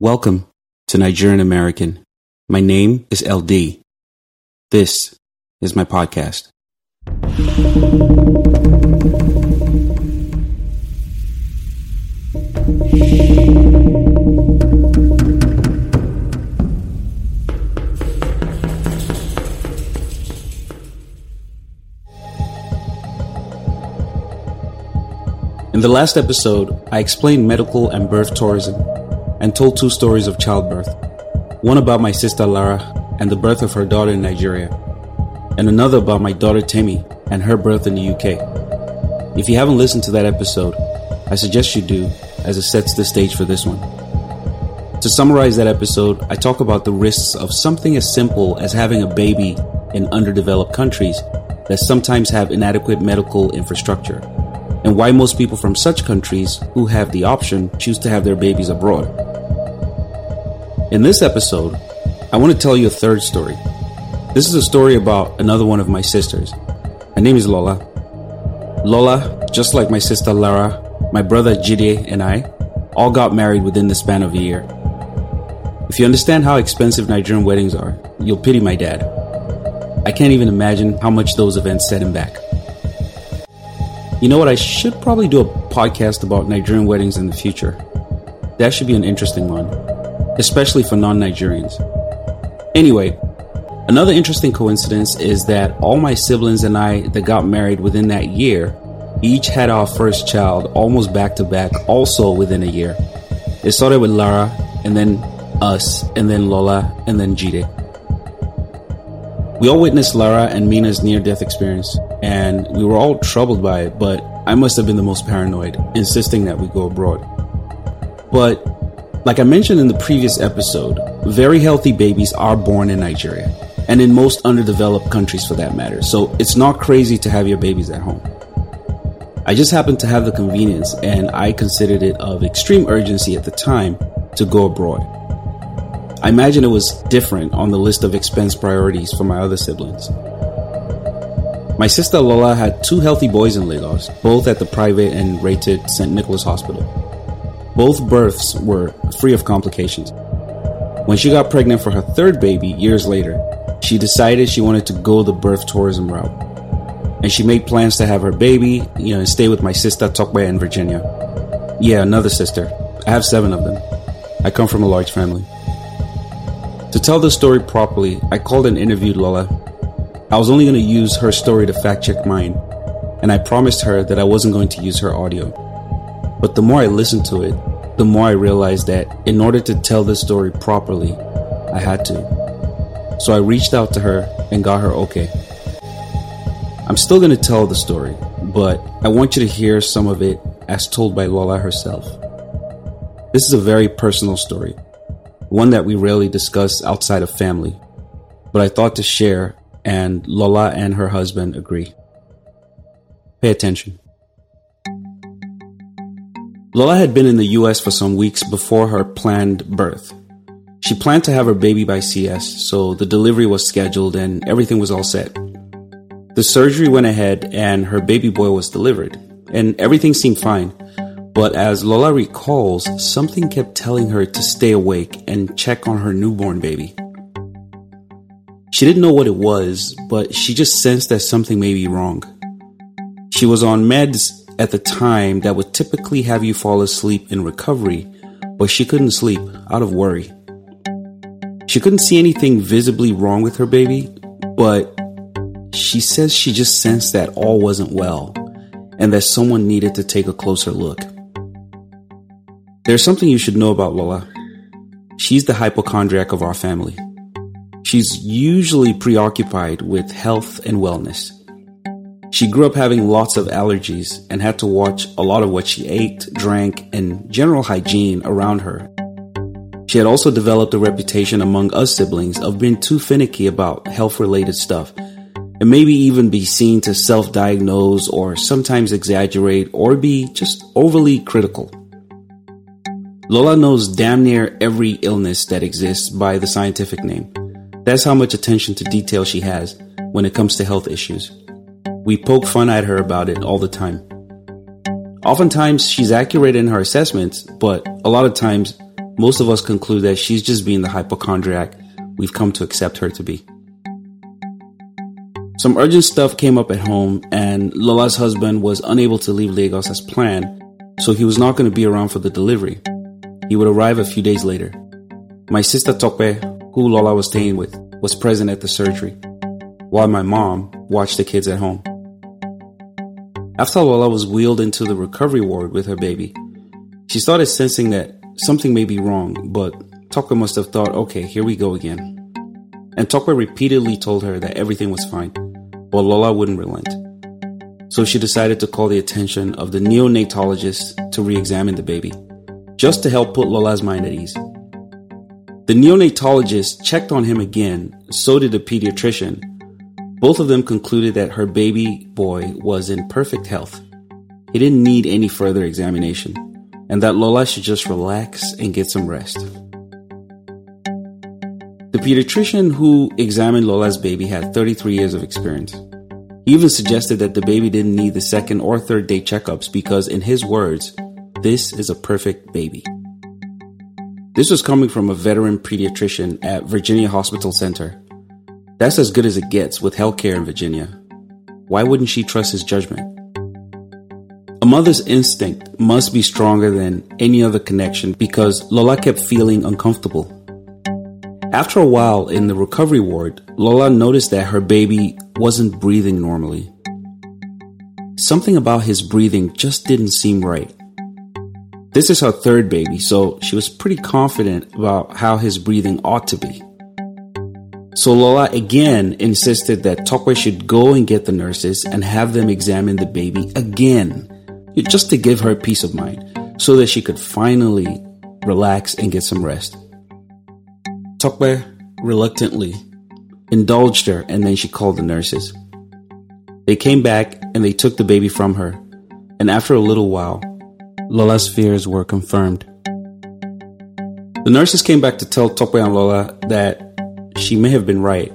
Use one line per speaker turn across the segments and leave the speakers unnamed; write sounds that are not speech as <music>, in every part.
Welcome to Nigerian American. My name is LD. This is my podcast. In the last episode, I explained medical and birth tourism and told two stories of childbirth one about my sister Lara and the birth of her daughter in Nigeria, and another about my daughter Temi and her birth in the UK. If you haven't listened to that episode, I suggest you do, as it sets the stage for this one. To summarize that episode, I talk about the risks of something as simple as having a baby in underdeveloped countries that sometimes have inadequate medical infrastructure, and why most people from such countries who have the option choose to have their babies abroad. In this episode, I want to tell you a third story. This is a story about another one of my sisters. Her name is Lola. Lola, just like my sister Lara, my brother Jide, and I, all got married within the span of a year. If you understand how expensive Nigerian weddings are, you'll pity my dad. I can't even imagine how much those events set him back. You know what? I should probably do a podcast about Nigerian weddings in the future. That should be an interesting one especially for non Nigerians. Anyway, another interesting coincidence is that all my siblings and I that got married within that year each had our first child almost back to back, also within a year. It started with Lara, and then us, and then Lola, and then Jide. We all witnessed Lara and Mina's near death experience, and we were all troubled by it, but I must have been the most paranoid, insisting that we go abroad. But like I mentioned in the previous episode, very healthy babies are born in Nigeria, and in most underdeveloped countries for that matter, so it's not crazy to have your babies at home. I just happened to have the convenience, and I considered it of extreme urgency at the time to go abroad. I imagine it was different on the list of expense priorities for my other siblings. My sister Lola had two healthy boys in Lagos, both at the private and rated St. Nicholas Hospital. Both births were free of complications. When she got pregnant for her third baby years later, she decided she wanted to go the birth tourism route. And she made plans to have her baby, you know, and stay with my sister Tope in Virginia. Yeah, another sister. I have seven of them. I come from a large family. To tell the story properly, I called and interviewed Lola. I was only going to use her story to fact check mine, and I promised her that I wasn't going to use her audio. But the more I listened to it, the more I realized that in order to tell this story properly, I had to. So I reached out to her and got her okay. I'm still going to tell the story, but I want you to hear some of it as told by Lola herself. This is a very personal story, one that we rarely discuss outside of family, but I thought to share, and Lola and her husband agree. Pay attention. Lola had been in the US for some weeks before her planned birth. She planned to have her baby by CS, so the delivery was scheduled and everything was all set. The surgery went ahead and her baby boy was delivered, and everything seemed fine. But as Lola recalls, something kept telling her to stay awake and check on her newborn baby. She didn't know what it was, but she just sensed that something may be wrong. She was on meds at the time that would typically have you fall asleep in recovery, but she couldn't sleep out of worry. She couldn't see anything visibly wrong with her baby, but she says she just sensed that all wasn't well and that someone needed to take a closer look. There's something you should know about Lola. She's the hypochondriac of our family. She's usually preoccupied with health and wellness. She grew up having lots of allergies and had to watch a lot of what she ate, drank, and general hygiene around her. She had also developed a reputation among us siblings of being too finicky about health related stuff and maybe even be seen to self diagnose or sometimes exaggerate or be just overly critical. Lola knows damn near every illness that exists by the scientific name. That's how much attention to detail she has when it comes to health issues. We poke fun at her about it all the time. Oftentimes, she's accurate in her assessments, but a lot of times, most of us conclude that she's just being the hypochondriac we've come to accept her to be. Some urgent stuff came up at home, and Lola's husband was unable to leave Lagos as planned, so he was not going to be around for the delivery. He would arrive a few days later. My sister Tope, who Lola was staying with, was present at the surgery, while my mom watched the kids at home. After Lola was wheeled into the recovery ward with her baby, she started sensing that something may be wrong, but Tope must have thought, okay, here we go again. And Tope repeatedly told her that everything was fine, but Lola wouldn't relent. So she decided to call the attention of the neonatologist to re examine the baby, just to help put Lola's mind at ease. The neonatologist checked on him again, so did the pediatrician. Both of them concluded that her baby boy was in perfect health. He didn't need any further examination, and that Lola should just relax and get some rest. The pediatrician who examined Lola's baby had 33 years of experience. He even suggested that the baby didn't need the second or third day checkups because, in his words, this is a perfect baby. This was coming from a veteran pediatrician at Virginia Hospital Center. That's as good as it gets with healthcare in Virginia. Why wouldn't she trust his judgment? A mother's instinct must be stronger than any other connection because Lola kept feeling uncomfortable. After a while in the recovery ward, Lola noticed that her baby wasn't breathing normally. Something about his breathing just didn't seem right. This is her third baby, so she was pretty confident about how his breathing ought to be. So Lola again insisted that Tope should go and get the nurses and have them examine the baby again, just to give her peace of mind, so that she could finally relax and get some rest. Tope reluctantly indulged her and then she called the nurses. They came back and they took the baby from her, and after a little while, Lola's fears were confirmed. The nurses came back to tell Tope and Lola that she may have been right,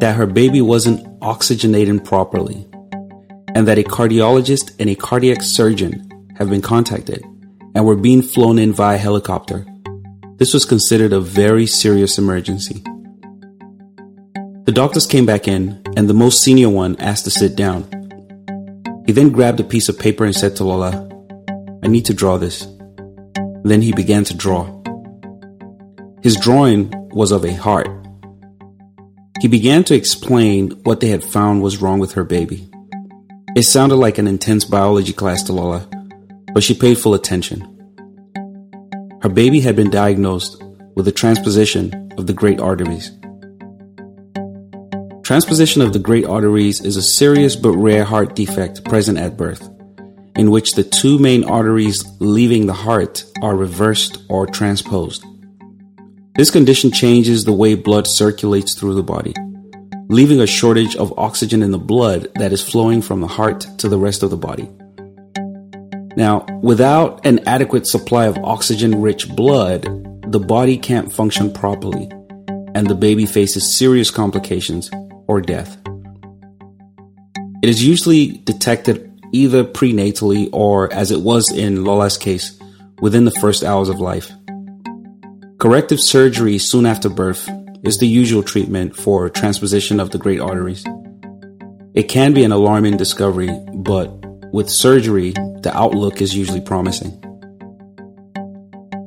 that her baby wasn't oxygenating properly, and that a cardiologist and a cardiac surgeon have been contacted and were being flown in via helicopter. This was considered a very serious emergency. The doctors came back in, and the most senior one asked to sit down. He then grabbed a piece of paper and said to Lola, I need to draw this. Then he began to draw. His drawing was of a heart. He began to explain what they had found was wrong with her baby. It sounded like an intense biology class to Lola, but she paid full attention. Her baby had been diagnosed with a transposition of the great arteries. Transposition of the great arteries is a serious but rare heart defect present at birth in which the two main arteries leaving the heart are reversed or transposed. This condition changes the way blood circulates through the body, leaving a shortage of oxygen in the blood that is flowing from the heart to the rest of the body. Now, without an adequate supply of oxygen rich blood, the body can't function properly, and the baby faces serious complications or death. It is usually detected either prenatally or, as it was in Lola's case, within the first hours of life. Corrective surgery soon after birth is the usual treatment for transposition of the great arteries. It can be an alarming discovery, but with surgery, the outlook is usually promising.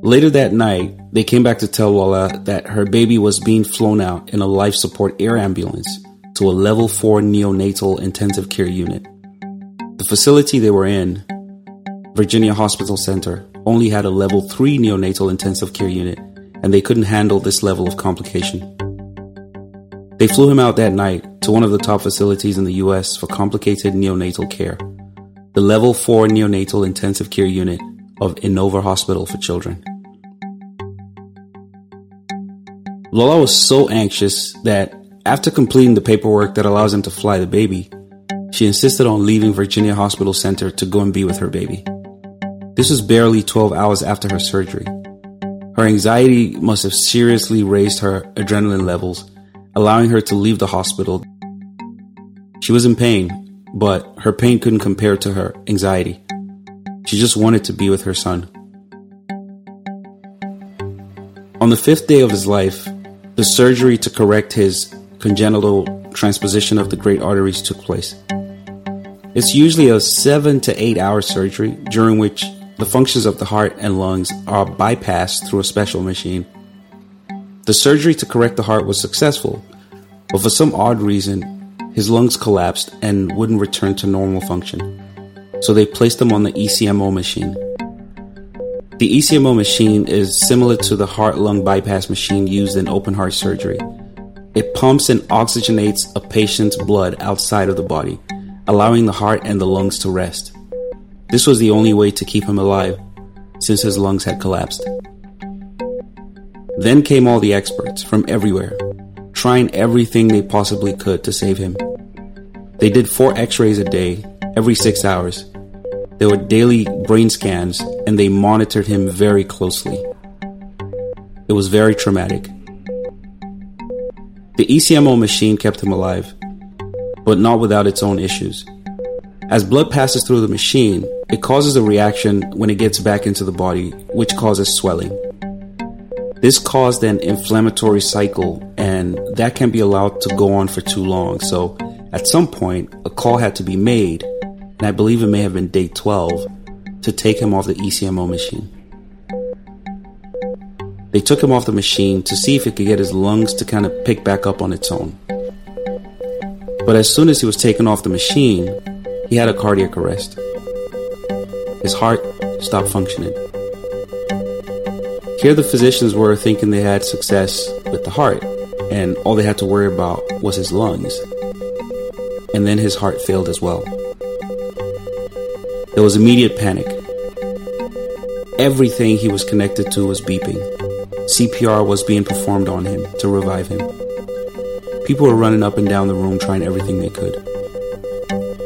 Later that night, they came back to tell Lola that her baby was being flown out in a life support air ambulance to a level 4 neonatal intensive care unit. The facility they were in, Virginia Hospital Center, only had a level 3 neonatal intensive care unit, and they couldn't handle this level of complication. They flew him out that night to one of the top facilities in the US for complicated neonatal care, the level 4 neonatal intensive care unit of Inova Hospital for Children. Lola was so anxious that after completing the paperwork that allows him to fly the baby, she insisted on leaving Virginia Hospital Center to go and be with her baby. This was barely 12 hours after her surgery. Her anxiety must have seriously raised her adrenaline levels, allowing her to leave the hospital. She was in pain, but her pain couldn't compare to her anxiety. She just wanted to be with her son. On the fifth day of his life, the surgery to correct his congenital transposition of the great arteries took place. It's usually a seven to eight hour surgery during which the functions of the heart and lungs are bypassed through a special machine. The surgery to correct the heart was successful, but for some odd reason, his lungs collapsed and wouldn't return to normal function. So they placed him on the ECMO machine. The ECMO machine is similar to the heart lung bypass machine used in open heart surgery. It pumps and oxygenates a patient's blood outside of the body, allowing the heart and the lungs to rest. This was the only way to keep him alive, since his lungs had collapsed. Then came all the experts from everywhere, trying everything they possibly could to save him. They did four x rays a day, every six hours. There were daily brain scans, and they monitored him very closely. It was very traumatic. The ECMO machine kept him alive, but not without its own issues. As blood passes through the machine, it causes a reaction when it gets back into the body, which causes swelling. This caused an inflammatory cycle, and that can be allowed to go on for too long. So, at some point, a call had to be made, and I believe it may have been day 12, to take him off the ECMO machine. They took him off the machine to see if it could get his lungs to kind of pick back up on its own. But as soon as he was taken off the machine, he had a cardiac arrest. His heart stopped functioning. Here, the physicians were thinking they had success with the heart, and all they had to worry about was his lungs. And then his heart failed as well. There was immediate panic. Everything he was connected to was beeping. CPR was being performed on him to revive him. People were running up and down the room trying everything they could.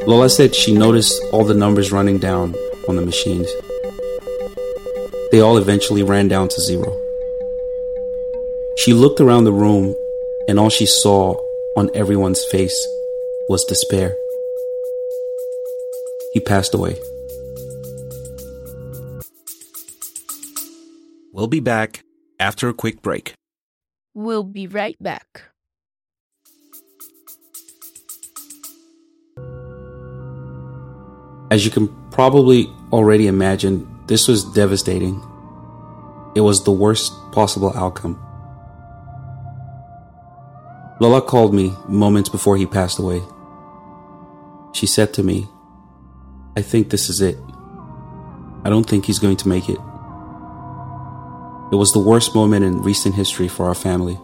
Lola said she noticed all the numbers running down on the machines. They all eventually ran down to zero. She looked around the room, and all she saw on everyone's face was despair. He passed away.
We'll be back after a quick break.
We'll be right back.
As you can probably already imagine, this was devastating. It was the worst possible outcome. Lola called me moments before he passed away. She said to me, I think this is it. I don't think he's going to make it. It was the worst moment in recent history for our family.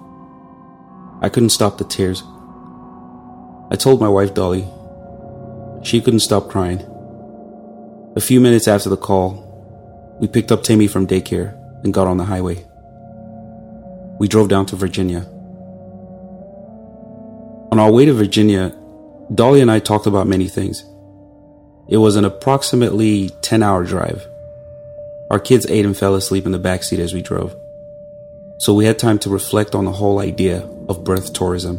I couldn't stop the tears. I told my wife, Dolly. She couldn't stop crying. A few minutes after the call, we picked up Temi from daycare and got on the highway. We drove down to Virginia. On our way to Virginia, Dolly and I talked about many things. It was an approximately 10 hour drive. Our kids ate and fell asleep in the backseat as we drove. So we had time to reflect on the whole idea of birth tourism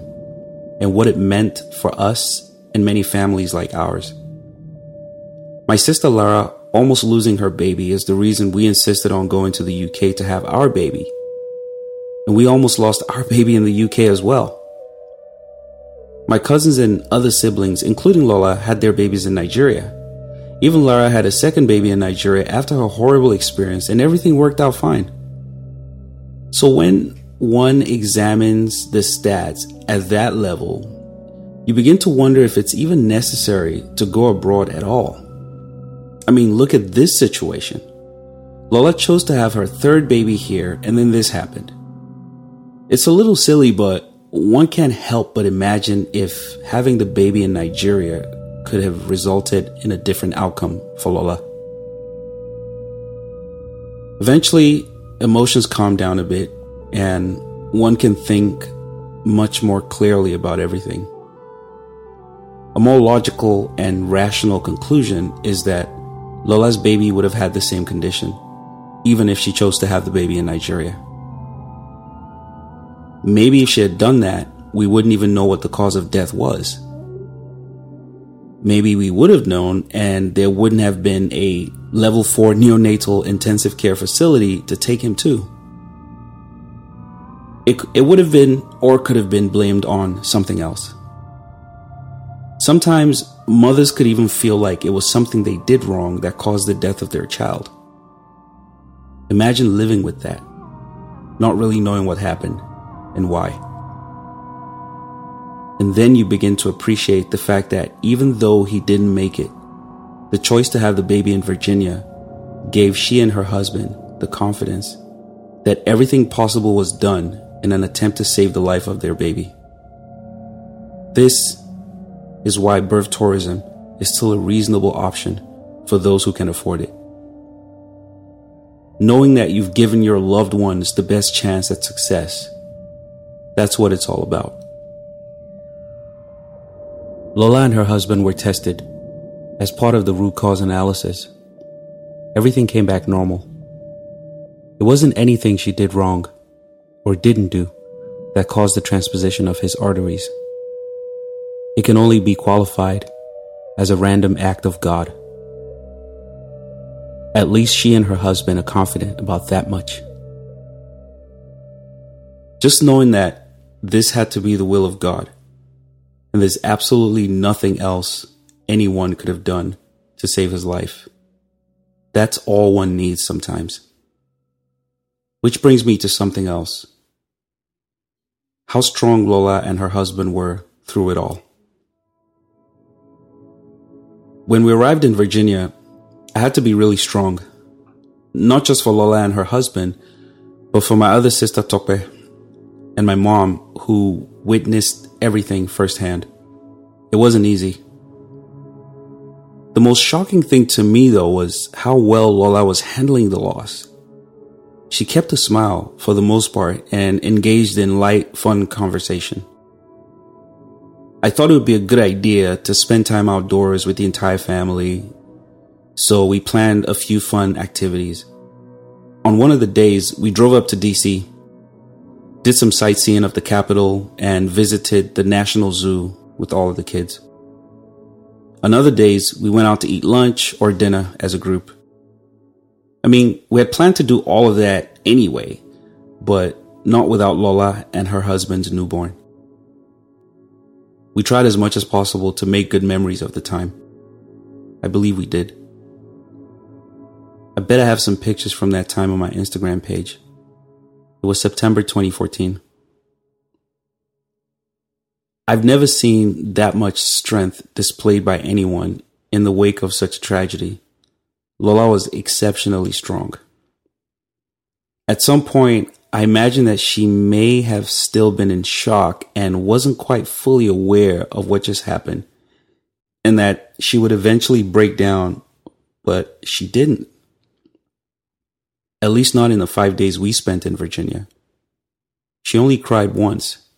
and what it meant for us and many families like ours. My sister Lara almost losing her baby is the reason we insisted on going to the UK to have our baby. And we almost lost our <laughs> baby in the UK as well. My cousins and other siblings, including Lola, had their babies in Nigeria. Even Lara had a second baby in Nigeria after her horrible experience, and everything worked out fine. So, when one examines the stats at that level, you begin to wonder if it's even necessary to go abroad at all. I mean, look at this situation. Lola chose to have her third baby here, and then this happened. It's a little silly, but one can't help but imagine if having the baby in Nigeria could have resulted in a different outcome for Lola. Eventually, emotions calm down a bit, and one can think much more clearly about everything. A more logical and rational conclusion is that Lola's baby would have had the same condition, even if she chose to have the baby in Nigeria. Maybe if she had done that, we wouldn't even know what the cause of death was. Maybe we would have known and there wouldn't have been a level 4 neonatal intensive care facility to take him to. it, it would have been or could have been blamed on something else. Sometimes mothers could even feel like it was something they did wrong that caused the death of their child. Imagine living with that, not really knowing what happened and why. And then you begin to appreciate the fact that even though he didn't make it, the choice to have the baby in Virginia gave she and her husband the confidence that everything possible was done in an attempt to save the life of their baby. This is why birth tourism is still a reasonable option for those who can afford it. Knowing that you've given your loved ones the best chance at success, that's what it's all about. Lola and her husband were tested as part of the root cause analysis. Everything came back normal. It wasn't anything she did wrong or didn't do that caused the transposition of his arteries. It can only be qualified as a random act of God. At least she and her husband are confident about that much. Just knowing that this had to be the will of God, and there's absolutely nothing else anyone could have done to save his life. That's all one needs sometimes. Which brings me to something else. How strong Lola and her husband were through it all. When we arrived in Virginia, I had to be really strong. Not just for Lola and her husband, but for my other sister Tope and my mom, who witnessed everything firsthand. It wasn't easy. The most shocking thing to me, though, was how well Lola was handling the loss. She kept a smile for the most part and engaged in light, fun conversation. I thought it would be a good idea to spend time outdoors with the entire family, so we planned a few fun activities. On one of the days, we drove up to DC, did some sightseeing of the capital, and visited the National Zoo with all of the kids. On other days, we went out to eat lunch or dinner as a group. I mean, we had planned to do all of that anyway, but not without Lola and her husband's newborn. We tried as much as possible to make good memories of the time. I believe we did. I bet I have some pictures from that time on my Instagram page. It was September 2014. I've never seen that much strength displayed by anyone in the wake of such a tragedy. Lola was exceptionally strong. At some point, I imagine that she may have still been in shock and wasn't quite fully aware of what just happened, and that she would eventually break down, but she didn't. At least not in the five days we spent in Virginia. She only cried once,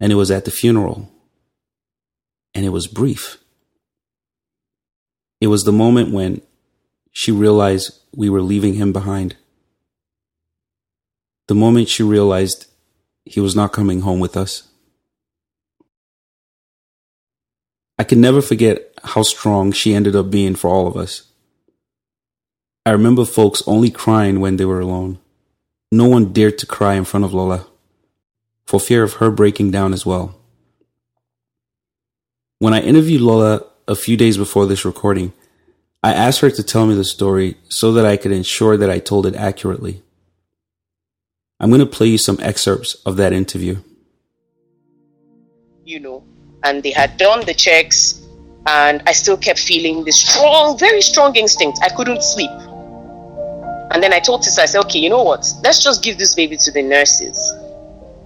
and it was at the funeral, and it was brief. It was the moment when she realized we were leaving him behind the moment she realized he was not coming home with us. I can never forget how strong she ended up being for all of us. I remember folks only crying when they were alone. No one dared to cry in front of Lola, for fear of her breaking down as well. When I interviewed Lola a few days before this recording, I asked her to tell me the story so that I could ensure that I told it accurately. I'm going to play you some excerpts of that interview.
You know, and they had done the checks, and I still kept feeling this strong, very strong instinct. I couldn't sleep. And then I told Tissa, I said, okay, you know what? Let's just give this baby to the nurses.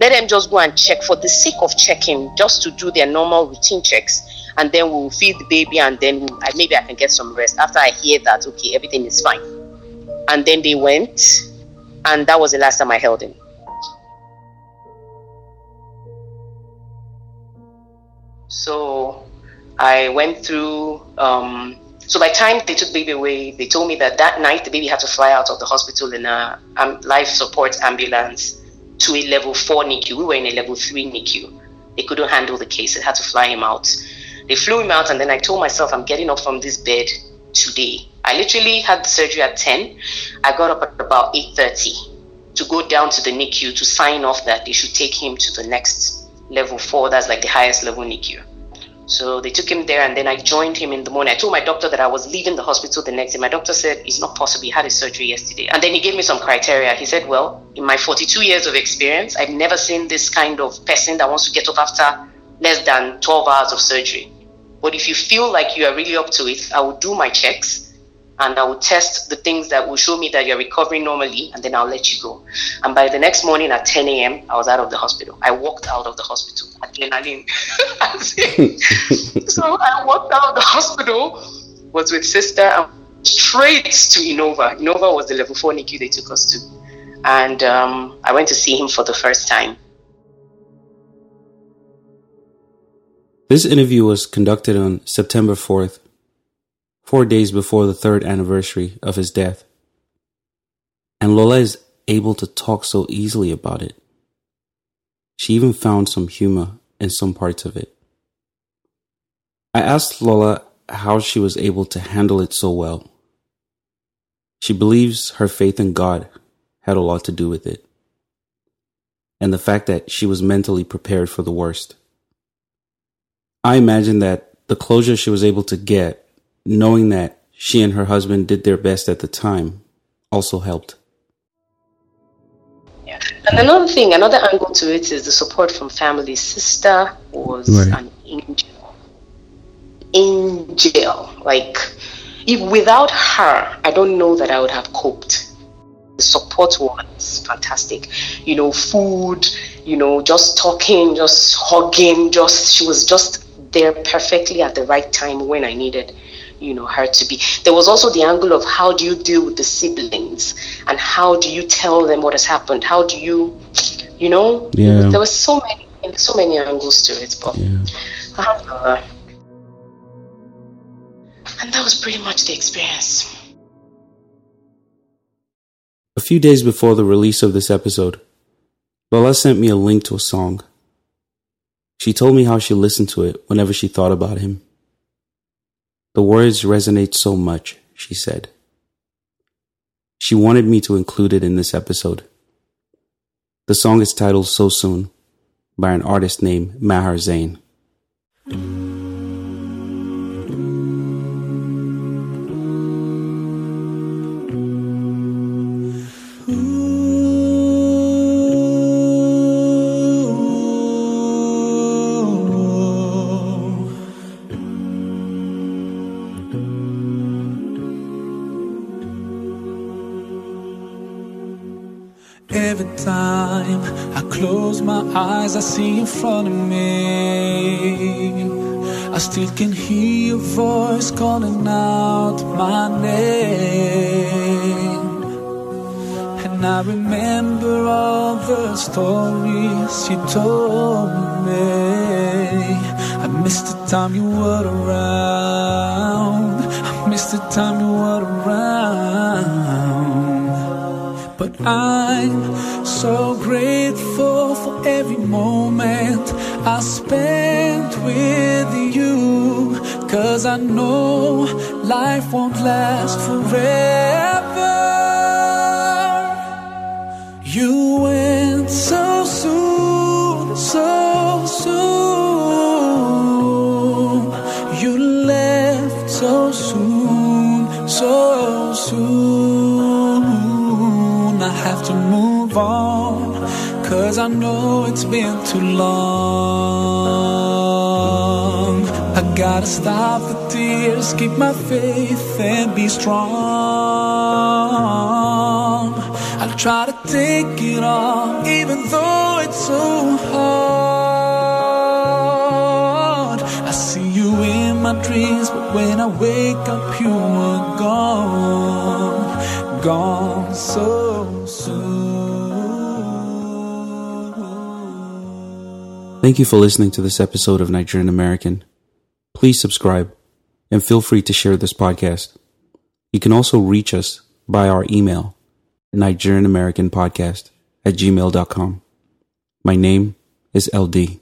Let them just go and check for the sake of checking, just to do their normal routine checks. And then we'll feed the baby, and then maybe I can get some rest after I hear that, okay, everything is fine. And then they went, and that was the last time I held him. So I went through. Um, so by the time they took baby away, they told me that that night the baby had to fly out of the hospital in a um, life support ambulance to a level four NICU. We were in a level three NICU. They couldn't handle the case. They had to fly him out. They flew him out, and then I told myself, I'm getting up from this bed today. I literally had the surgery at 10. I got up at about 8.30 to go down to the NICU to sign off that they should take him to the next level four. That's like the highest level NICU. So they took him there, and then I joined him in the morning. I told my doctor that I was leaving the hospital the next day. My doctor said it's not possible. He had a surgery yesterday, and then he gave me some criteria. He said, "Well, in my 42 years of experience, I've never seen this kind of person that wants to get up after less than 12 hours of surgery. But if you feel like you are really up to it, I will do my checks." And I will test the things that will show me that you're recovering normally, and then I'll let you go. And by the next morning at 10 a.m., I was out of the hospital. I walked out of the hospital, adrenaline. <laughs> so I walked out of the hospital, was with sister, and straight to Inova. Inova was the level four NICU they took us to. And um, I went to see him for the first time.
This interview was conducted on September 4th, four days before the third anniversary of his death. And Lola is able to talk so easily about it. She even found some humor in some parts of it. I asked Lola how she was able to handle it so well. She believes her faith in God had a lot to do with it, and the fact that she was mentally prepared for the worst. I imagine that the closure she was able to get knowing that she and her husband did their best at the time also helped.
Yeah. And another thing, another angle to it is the support from family. Sister was right. an angel. Angel. Like, if without her, I don't know that I would have coped. The support was fantastic. You know, food, you know, just talking, just hugging, just, she was just there perfectly at the right time when I needed you know her to be. There was also the angle of how do you deal with the siblings and how do you tell them what has happened? How do you you know?
Yeah.
there was so many so many angles to it but yeah. uh, and that was pretty much the experience.
A few days before the release of this episode Lola sent me a link to a song. She told me how she listened to it whenever she thought about him the words resonate so much, she said. She wanted me to include it in this episode. The song is titled So Soon by an artist named Maher Zain.
Eyes I see in front of me. I still can hear your voice calling out my name. And I remember all the stories you told me. I miss the time you were around. I miss the time you were around. But I'm so grateful every moment I spent with you. Cause I know life won't last forever. You went so soon, so soon. You left so soon, so soon. I have to move on. Cause I know it's been too long. I gotta stop the tears, keep my faith and be strong. I'll try to take it on, even though it's so hard. I see you in my dreams, but when I wake up, you are gone, gone so soon.
Thank you for listening to this episode of Nigerian American. Please subscribe and feel free to share this podcast. You can also reach us by our email, Nigerian American Podcast at gmail.com. My name is LD.